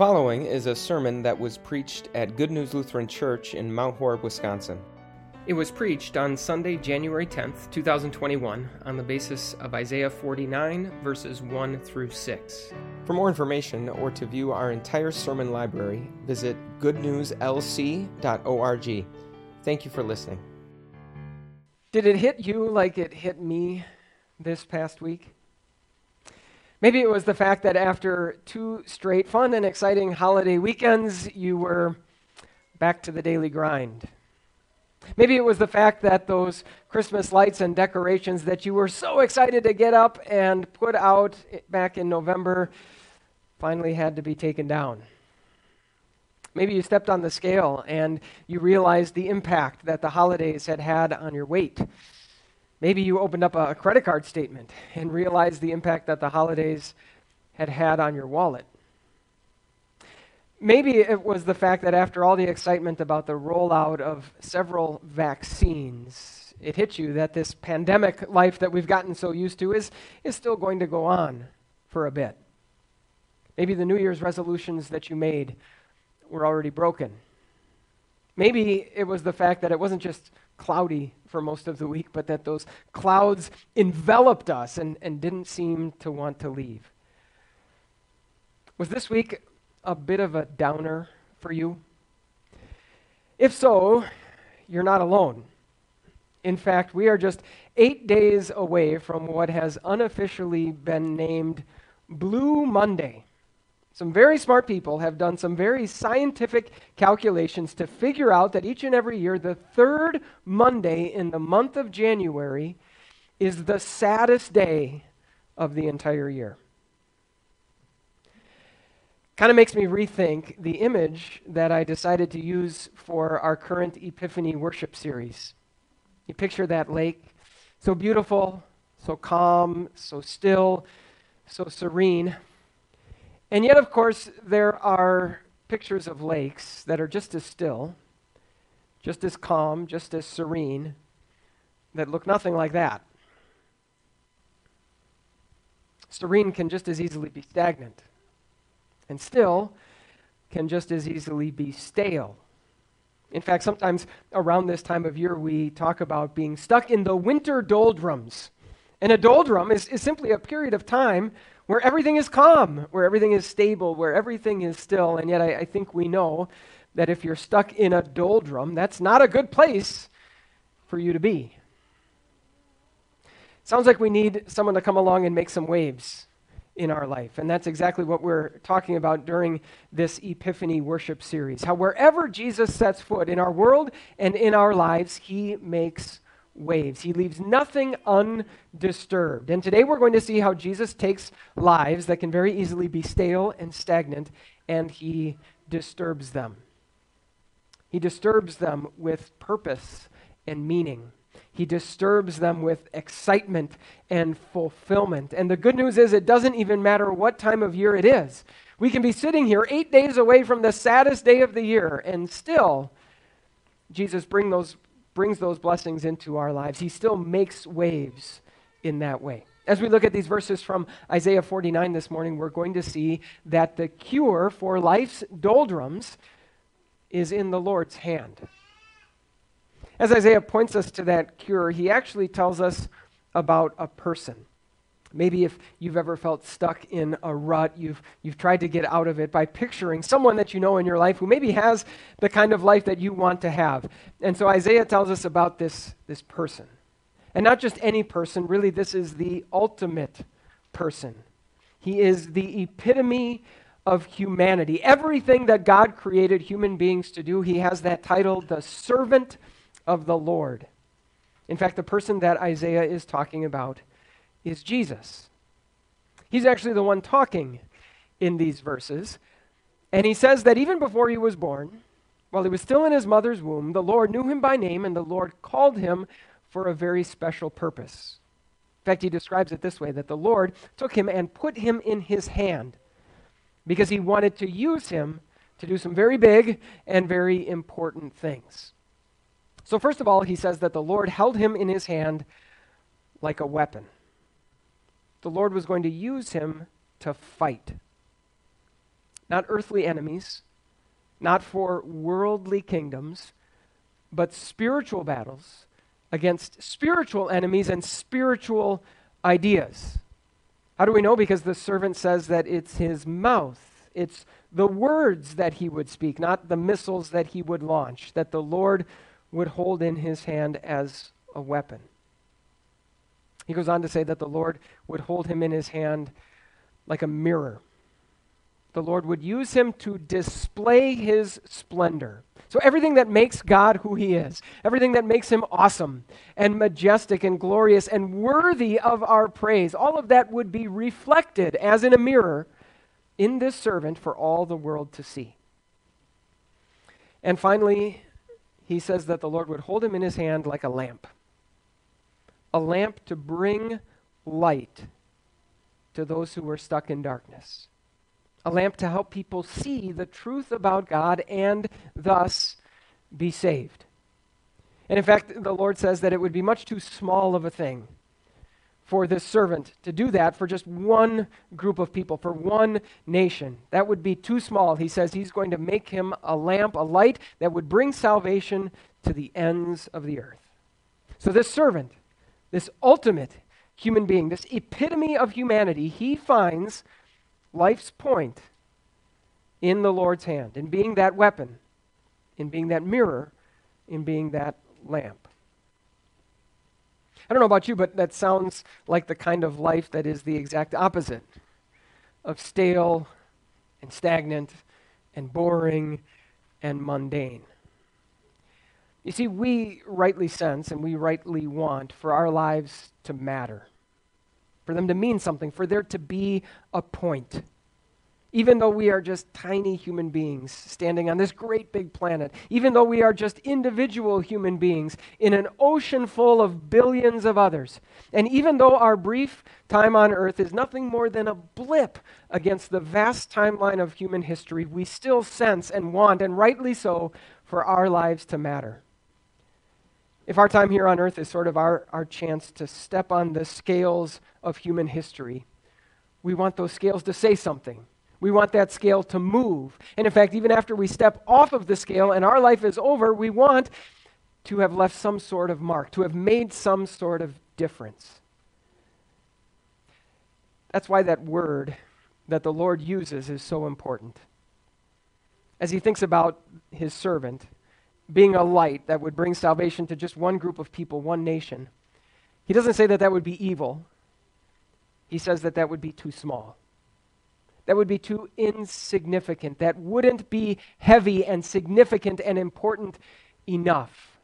following is a sermon that was preached at Good News Lutheran Church in Mount Horeb, Wisconsin. It was preached on Sunday, January 10th, 2021, on the basis of Isaiah 49, verses 1 through 6. For more information or to view our entire sermon library, visit goodnewslc.org. Thank you for listening. Did it hit you like it hit me this past week? Maybe it was the fact that after two straight fun and exciting holiday weekends, you were back to the daily grind. Maybe it was the fact that those Christmas lights and decorations that you were so excited to get up and put out back in November finally had to be taken down. Maybe you stepped on the scale and you realized the impact that the holidays had had on your weight. Maybe you opened up a credit card statement and realized the impact that the holidays had had on your wallet. Maybe it was the fact that after all the excitement about the rollout of several vaccines, it hit you that this pandemic life that we've gotten so used to is, is still going to go on for a bit. Maybe the New Year's resolutions that you made were already broken. Maybe it was the fact that it wasn't just cloudy for most of the week, but that those clouds enveloped us and, and didn't seem to want to leave. Was this week a bit of a downer for you? If so, you're not alone. In fact, we are just eight days away from what has unofficially been named Blue Monday. Some very smart people have done some very scientific calculations to figure out that each and every year, the third Monday in the month of January is the saddest day of the entire year. Kind of makes me rethink the image that I decided to use for our current Epiphany worship series. You picture that lake, so beautiful, so calm, so still, so serene. And yet, of course, there are pictures of lakes that are just as still, just as calm, just as serene, that look nothing like that. Serene can just as easily be stagnant, and still can just as easily be stale. In fact, sometimes around this time of year, we talk about being stuck in the winter doldrums. And a doldrum is, is simply a period of time where everything is calm, where everything is stable, where everything is still. And yet, I, I think we know that if you're stuck in a doldrum, that's not a good place for you to be. Sounds like we need someone to come along and make some waves in our life. And that's exactly what we're talking about during this Epiphany worship series. How wherever Jesus sets foot in our world and in our lives, he makes waves. He leaves nothing undisturbed. And today we're going to see how Jesus takes lives that can very easily be stale and stagnant and he disturbs them. He disturbs them with purpose and meaning. He disturbs them with excitement and fulfillment. And the good news is, it doesn't even matter what time of year it is. We can be sitting here eight days away from the saddest day of the year, and still, Jesus bring those brings those blessings into our lives. He still makes waves in that way. As we look at these verses from Isaiah 49 this morning, we're going to see that the cure for life's doldrums is in the Lord's hand. As Isaiah points us to that cure, he actually tells us about a person. Maybe if you've ever felt stuck in a rut, you've, you've tried to get out of it by picturing someone that you know in your life who maybe has the kind of life that you want to have. And so Isaiah tells us about this, this person. And not just any person, really, this is the ultimate person. He is the epitome of humanity. Everything that God created human beings to do, he has that title, the servant of the Lord. In fact, the person that Isaiah is talking about is Jesus. He's actually the one talking in these verses. And he says that even before he was born, while he was still in his mother's womb, the Lord knew him by name and the Lord called him for a very special purpose. In fact, he describes it this way that the Lord took him and put him in his hand because he wanted to use him to do some very big and very important things. So, first of all, he says that the Lord held him in his hand like a weapon the Lord was going to use him to fight. not earthly enemies, not for worldly kingdoms, but spiritual battles against spiritual enemies and spiritual ideas. How do we know? Because the servant says that it's his mouth, it's the words that he would speak, not the missiles that he would launch, that the Lord would hold in his hand as a weapon. He goes on to say that the Lord would hold him in his hand like a mirror. The Lord would use him to display his splendor. So, everything that makes God who he is, everything that makes him awesome and majestic and glorious and worthy of our praise, all of that would be reflected as in a mirror in this servant for all the world to see. And finally, he says that the Lord would hold him in his hand like a lamp a lamp to bring light to those who were stuck in darkness, a lamp to help people see the truth about God and thus be saved. And in fact, the Lord says that it would be much too small of a thing for this servant to do that for just one group of people, for one nation. That would be too small. He says he's going to make him a lamp, a light that would bring salvation to the ends of the earth. So, this servant, this ultimate human being, this epitome of humanity, he finds life's point in the Lord's hand, in being that weapon, in being that mirror, in being that lamp. I don't know about you, but that sounds like the kind of life that is the exact opposite of stale and stagnant and boring and mundane. You see, we rightly sense and we rightly want for our lives to matter, for them to mean something, for there to be a point. Even though we are just tiny human beings standing on this great big planet, even though we are just individual human beings in an ocean full of billions of others, and even though our brief time on earth is nothing more than a blip against the vast timeline of human history, we still sense and want, and rightly so, for our lives to matter if our time here on earth is sort of our, our chance to step on the scales of human history, we want those scales to say something. We want that scale to move. And in fact, even after we step off of the scale and our life is over, we want to have left some sort of mark, to have made some sort of difference. That's why that word that the Lord uses is so important. As he thinks about his servant, being a light that would bring salvation to just one group of people, one nation. He doesn't say that that would be evil. He says that that would be too small. That would be too insignificant. That wouldn't be heavy and significant and important enough.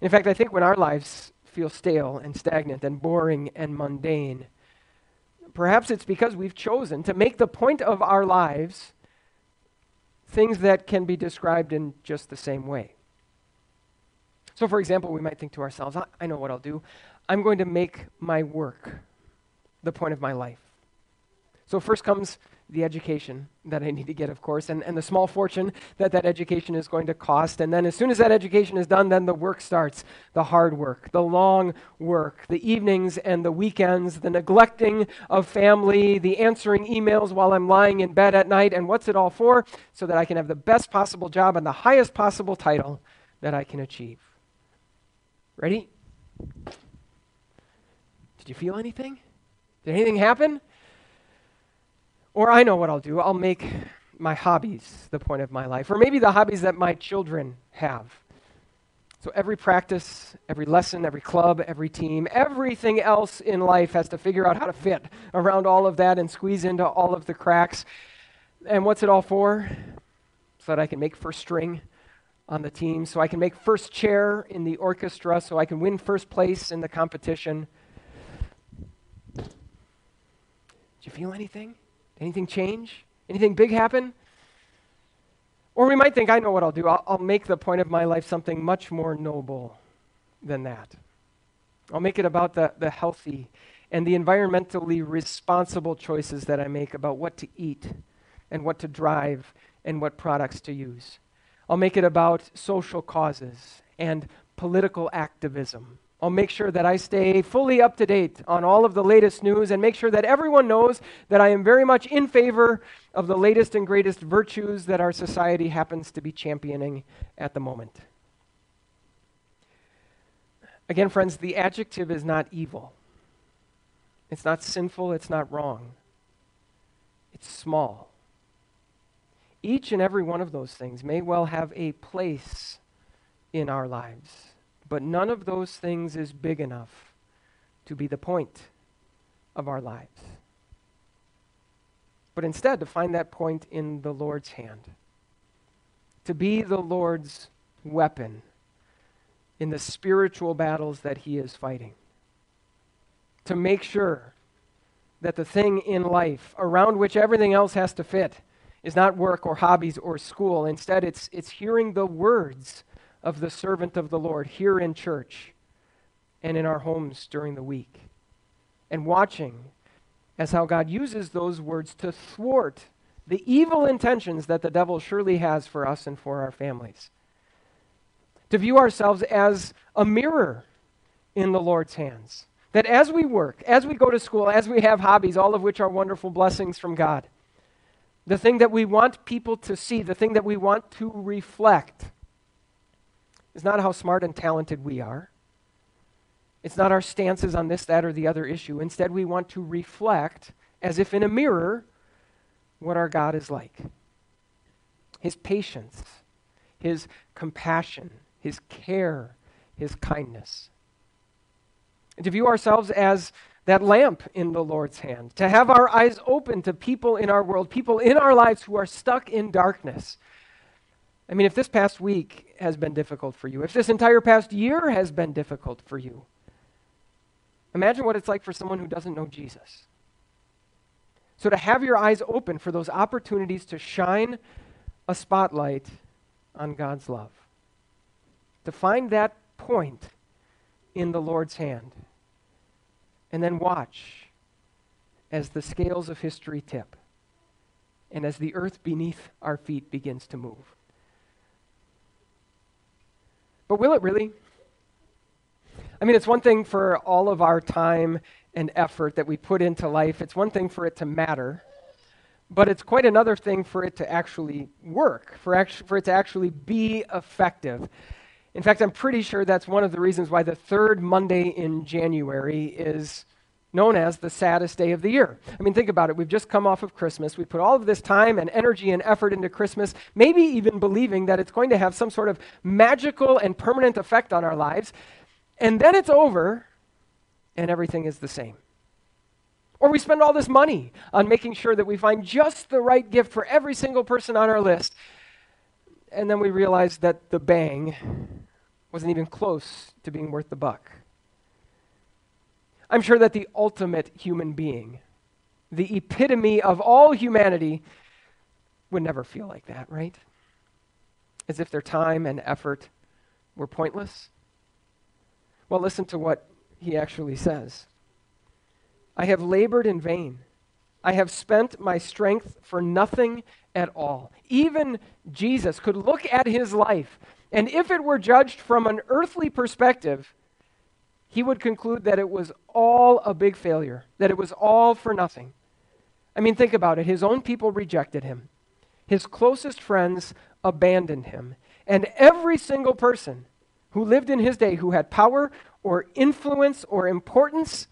In fact, I think when our lives feel stale and stagnant and boring and mundane, perhaps it's because we've chosen to make the point of our lives things that can be described in just the same way. So, for example, we might think to ourselves, I, I know what I'll do. I'm going to make my work the point of my life. So, first comes the education that I need to get, of course, and, and the small fortune that that education is going to cost. And then, as soon as that education is done, then the work starts the hard work, the long work, the evenings and the weekends, the neglecting of family, the answering emails while I'm lying in bed at night. And what's it all for? So that I can have the best possible job and the highest possible title that I can achieve. Ready? Did you feel anything? Did anything happen? Or I know what I'll do. I'll make my hobbies the point of my life, or maybe the hobbies that my children have. So every practice, every lesson, every club, every team, everything else in life has to figure out how to fit around all of that and squeeze into all of the cracks. And what's it all for? So that I can make first string on the team, so I can make first chair in the orchestra, so I can win first place in the competition. Do you feel anything? Anything change? Anything big happen? Or we might think, I know what I'll do. I'll, I'll, make the point of my life something much more noble than that. I'll make it about the, the healthy and the environmentally responsible choices that I make about what to eat and what to drive and what products to use. I'll make it about social causes and political activism I'll make sure that I stay fully up to date on all of the latest news and make sure that everyone knows that I am very much in favor of the latest and greatest virtues that our society happens to be championing at the moment. Again, friends, the adjective is not evil. It's not sinful, it's not wrong. It's small. Each and every one of those things may well have a place in our lives. But none of those things is big enough to be the point of our lives. But instead, to find that point in the Lord's hand, to be the Lord's weapon in the spiritual battles that He is fighting, to make sure that the thing in life around which everything else has to fit is not work or hobbies or school. Instead, it's, it's hearing the words of the servant of the Lord here in church and in our homes during the week. And watching as how God uses those words to thwart the evil intentions that the devil surely has for us and for our families. To view ourselves as a mirror in the Lord's hands. That as we work, as we go to school, as we have hobbies, all of which are wonderful blessings from God, the thing that we want people to see, the thing that we want to reflect, is not how smart and talented we are. It's not our stances on this, that, or the other issue. Instead, we want to reflect, as if in a mirror, what our God is like His patience, His compassion, His care, His kindness. And to view ourselves as that lamp in the Lord's hand, to have our eyes open to people in our world, people in our lives who are stuck in darkness, I mean, if this past week has been difficult for you, if this entire past year has been difficult for you, imagine what it's like for someone who doesn't know Jesus. So, to have your eyes open for those opportunities to shine a spotlight on God's love, to find that point in the Lord's hand, and then watch as the scales of history tip and as the earth beneath our feet begins to move. But will it really? I mean, it's one thing for all of our time and effort that we put into life, it's one thing for it to matter, but it's quite another thing for it to actually work, for, actu- for it to actually be effective. In fact, I'm pretty sure that's one of the reasons why the third Monday in January is known as the saddest day of the year. I mean, think about it. We've just come off of Christmas. We put all of this time and energy and effort into Christmas, maybe even believing that it's going to have some sort of magical and permanent effect on our lives. And then it's over, and everything is the same. Or we spend all this money on making sure that we find just the right gift for every single person on our list. And then we realize that the bang wasn't even close to being worth the buck. I'm sure that the ultimate human being, the epitome of all humanity, would never feel like that, right? As if their time and effort were pointless. Well, listen to what he actually says I have labored in vain. I have spent my strength for nothing at all. Even Jesus could look at his life, and if it were judged from an earthly perspective, he would conclude that it was all a big failure, that it was all for nothing. I mean, think about it. His own people rejected him, his closest friends abandoned him, and every single person who lived in his day who had power or influence or importance,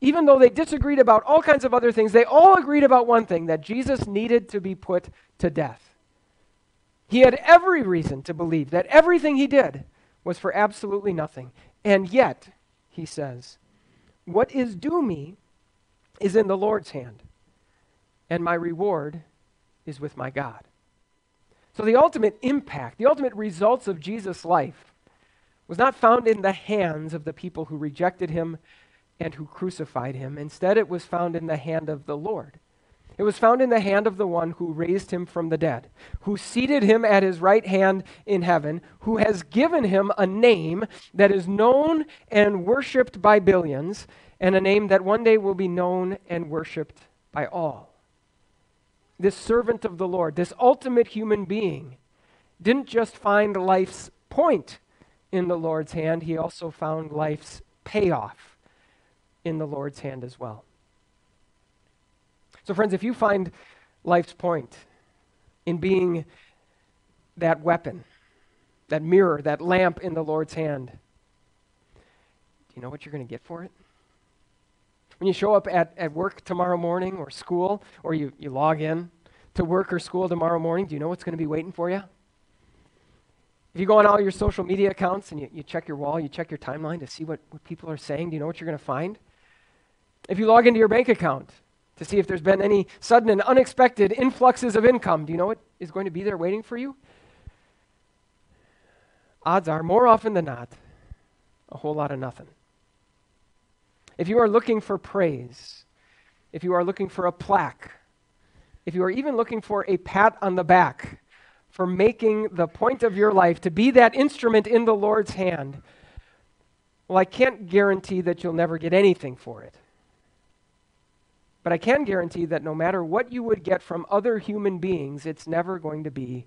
even though they disagreed about all kinds of other things, they all agreed about one thing that Jesus needed to be put to death. He had every reason to believe that everything he did was for absolutely nothing. And yet, he says, What is due me is in the Lord's hand, and my reward is with my God. So the ultimate impact, the ultimate results of Jesus' life was not found in the hands of the people who rejected him and who crucified him. Instead, it was found in the hand of the Lord. It was found in the hand of the one who raised him from the dead, who seated him at his right hand in heaven, who has given him a name that is known and worshiped by billions, and a name that one day will be known and worshiped by all. This servant of the Lord, this ultimate human being, didn't just find life's point in the Lord's hand, he also found life's payoff in the Lord's hand as well. So, friends, if you find life's point in being that weapon, that mirror, that lamp in the Lord's hand, do you know what you're going to get for it? When you show up at, at work tomorrow morning or school, or you, you log in to work or school tomorrow morning, do you know what's going to be waiting for you? If you go on all your social media accounts and you, you check your wall, you check your timeline to see what, what people are saying, do you know what you're going to find? If you log into your bank account to see if there's been any sudden and unexpected influxes of income, do you know what is going to be there waiting for you? Odds are, more often than not, a whole lot of nothing. If you are looking for praise, if you are looking for a plaque, if you are even looking for a pat on the back for making the point of your life to be that instrument in the Lord's hand, well, I can't guarantee that you'll never get anything for it. But I can guarantee that no matter what you would get from other human beings, it's never going to be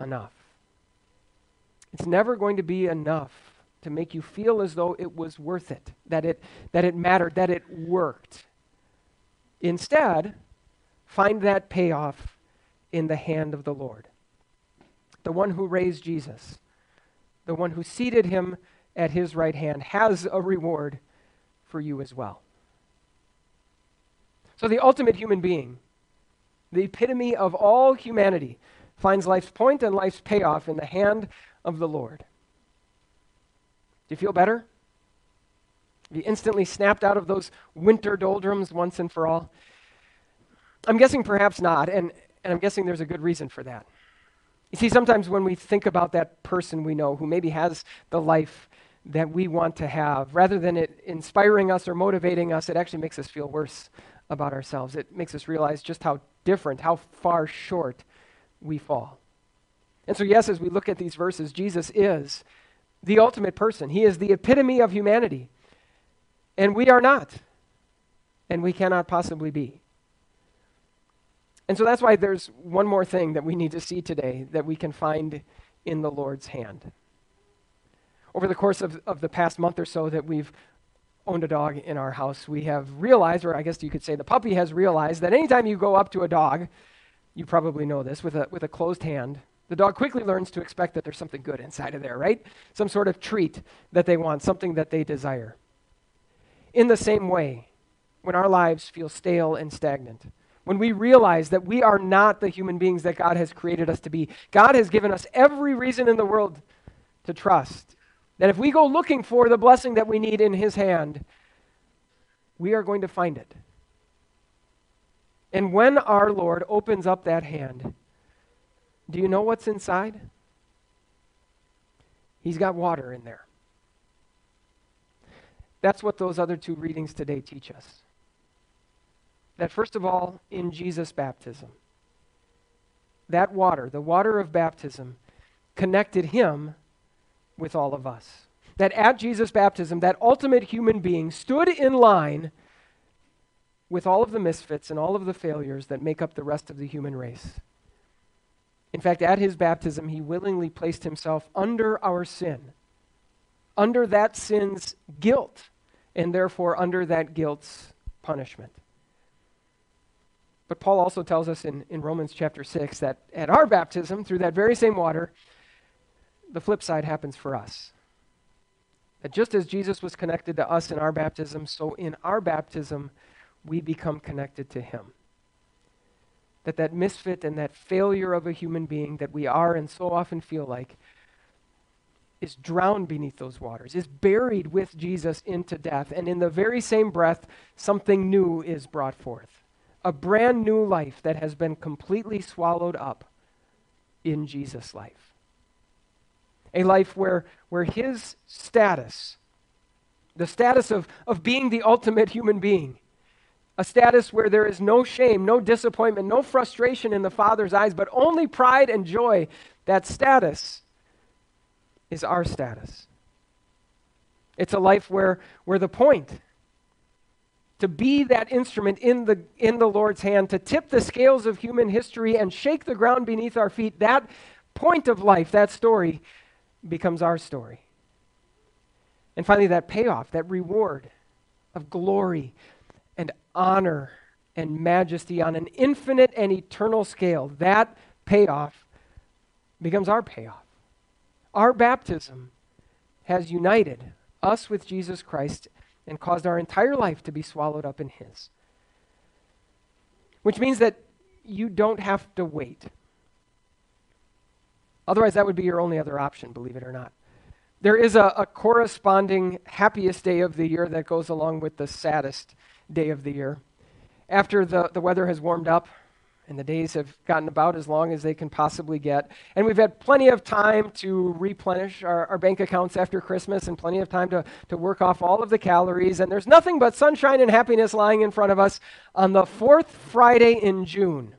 enough. It's never going to be enough to make you feel as though it was worth it, that it, that it mattered, that it worked. Instead, find that payoff in the hand of the Lord, the one who raised Jesus, the one who seated him at his right hand, has a reward for you as well. So, the ultimate human being, the epitome of all humanity, finds life's point and life's payoff in the hand of the Lord. Do you feel better? Have you instantly snapped out of those winter doldrums once and for all? I'm guessing perhaps not, and, and I'm guessing there's a good reason for that. You see, sometimes when we think about that person we know who maybe has the life that we want to have, rather than it inspiring us or motivating us, it actually makes us feel worse about ourselves. It makes us realize just how different, how far short we fall. And so, yes, as we look at these verses, Jesus is the ultimate person. He is the epitome of humanity. And we are not. And we cannot possibly be. And so that's why there's one more thing that we need to see today that we can find in the Lord's hand. Over the course of, of the past month or so that we've owned a dog in our house, we have realized, or I guess you could say the puppy has realized, that anytime you go up to a dog, you probably know this, with a, with a closed hand, the dog quickly learns to expect that there's something good inside of there, right? Some sort of treat that they want, something that they desire. In the same way, when our lives feel stale and stagnant, when we realize that we are not the human beings that God has created us to be, God has given us every reason in the world to trust that if we go looking for the blessing that we need in His hand, we are going to find it. And when our Lord opens up that hand, do you know what's inside? He's got water in there. That's what those other two readings today teach us. That, first of all, in Jesus' baptism, that water, the water of baptism, connected him with all of us. That at Jesus' baptism, that ultimate human being stood in line with all of the misfits and all of the failures that make up the rest of the human race. In fact, at his baptism, he willingly placed himself under our sin, under that sin's guilt, and therefore under that guilt's punishment. But Paul also tells us in, in Romans chapter 6 that at our baptism, through that very same water, the flip side happens for us. That just as Jesus was connected to us in our baptism, so in our baptism, we become connected to him that that misfit and that failure of a human being that we are and so often feel like is drowned beneath those waters, is buried with Jesus into death. And in the very same breath, something new is brought forth. A brand new life that has been completely swallowed up in Jesus' life. A life where, where his status, the status of, of being the ultimate human being, a status where there is no shame, no disappointment, no frustration in the Father's eyes, but only pride and joy. That status is our status. It's a life where, where the point to be that instrument in the, in the Lord's hand, to tip the scales of human history and shake the ground beneath our feet, that point of life, that story, becomes our story. And finally, that payoff, that reward of glory and honor and majesty on an infinite and eternal scale, that payoff becomes our payoff. Our baptism has united us with Jesus Christ and caused our entire life to be swallowed up in His. Which means that you don't have to wait. Otherwise, that would be your only other option, believe it or not. There is a, a, corresponding happiest day of the year that goes along with the saddest day of the year. After the, the weather has warmed up and the days have gotten about as long as they can possibly get, and we've had plenty of time to replenish our, our bank accounts after Christmas and plenty of time to, to work off all of the calories, and there's nothing but sunshine and happiness lying in front of us on the fourth Friday in June.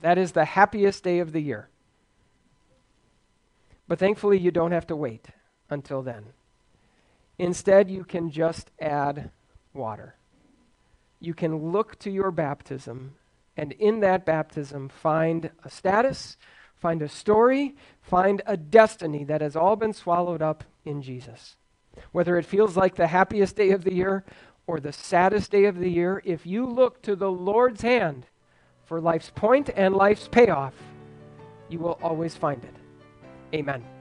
That is the happiest day of the year. But thankfully, you don't have to wait until then. Instead, you can just add water. You can look to your baptism, and in that baptism, find a status, find a story, find a destiny that has all been swallowed up in Jesus. Whether it feels like the happiest day of the year or the saddest day of the year, if you look to the Lord's hand for life's point and life's payoff, you will always find it. Amen.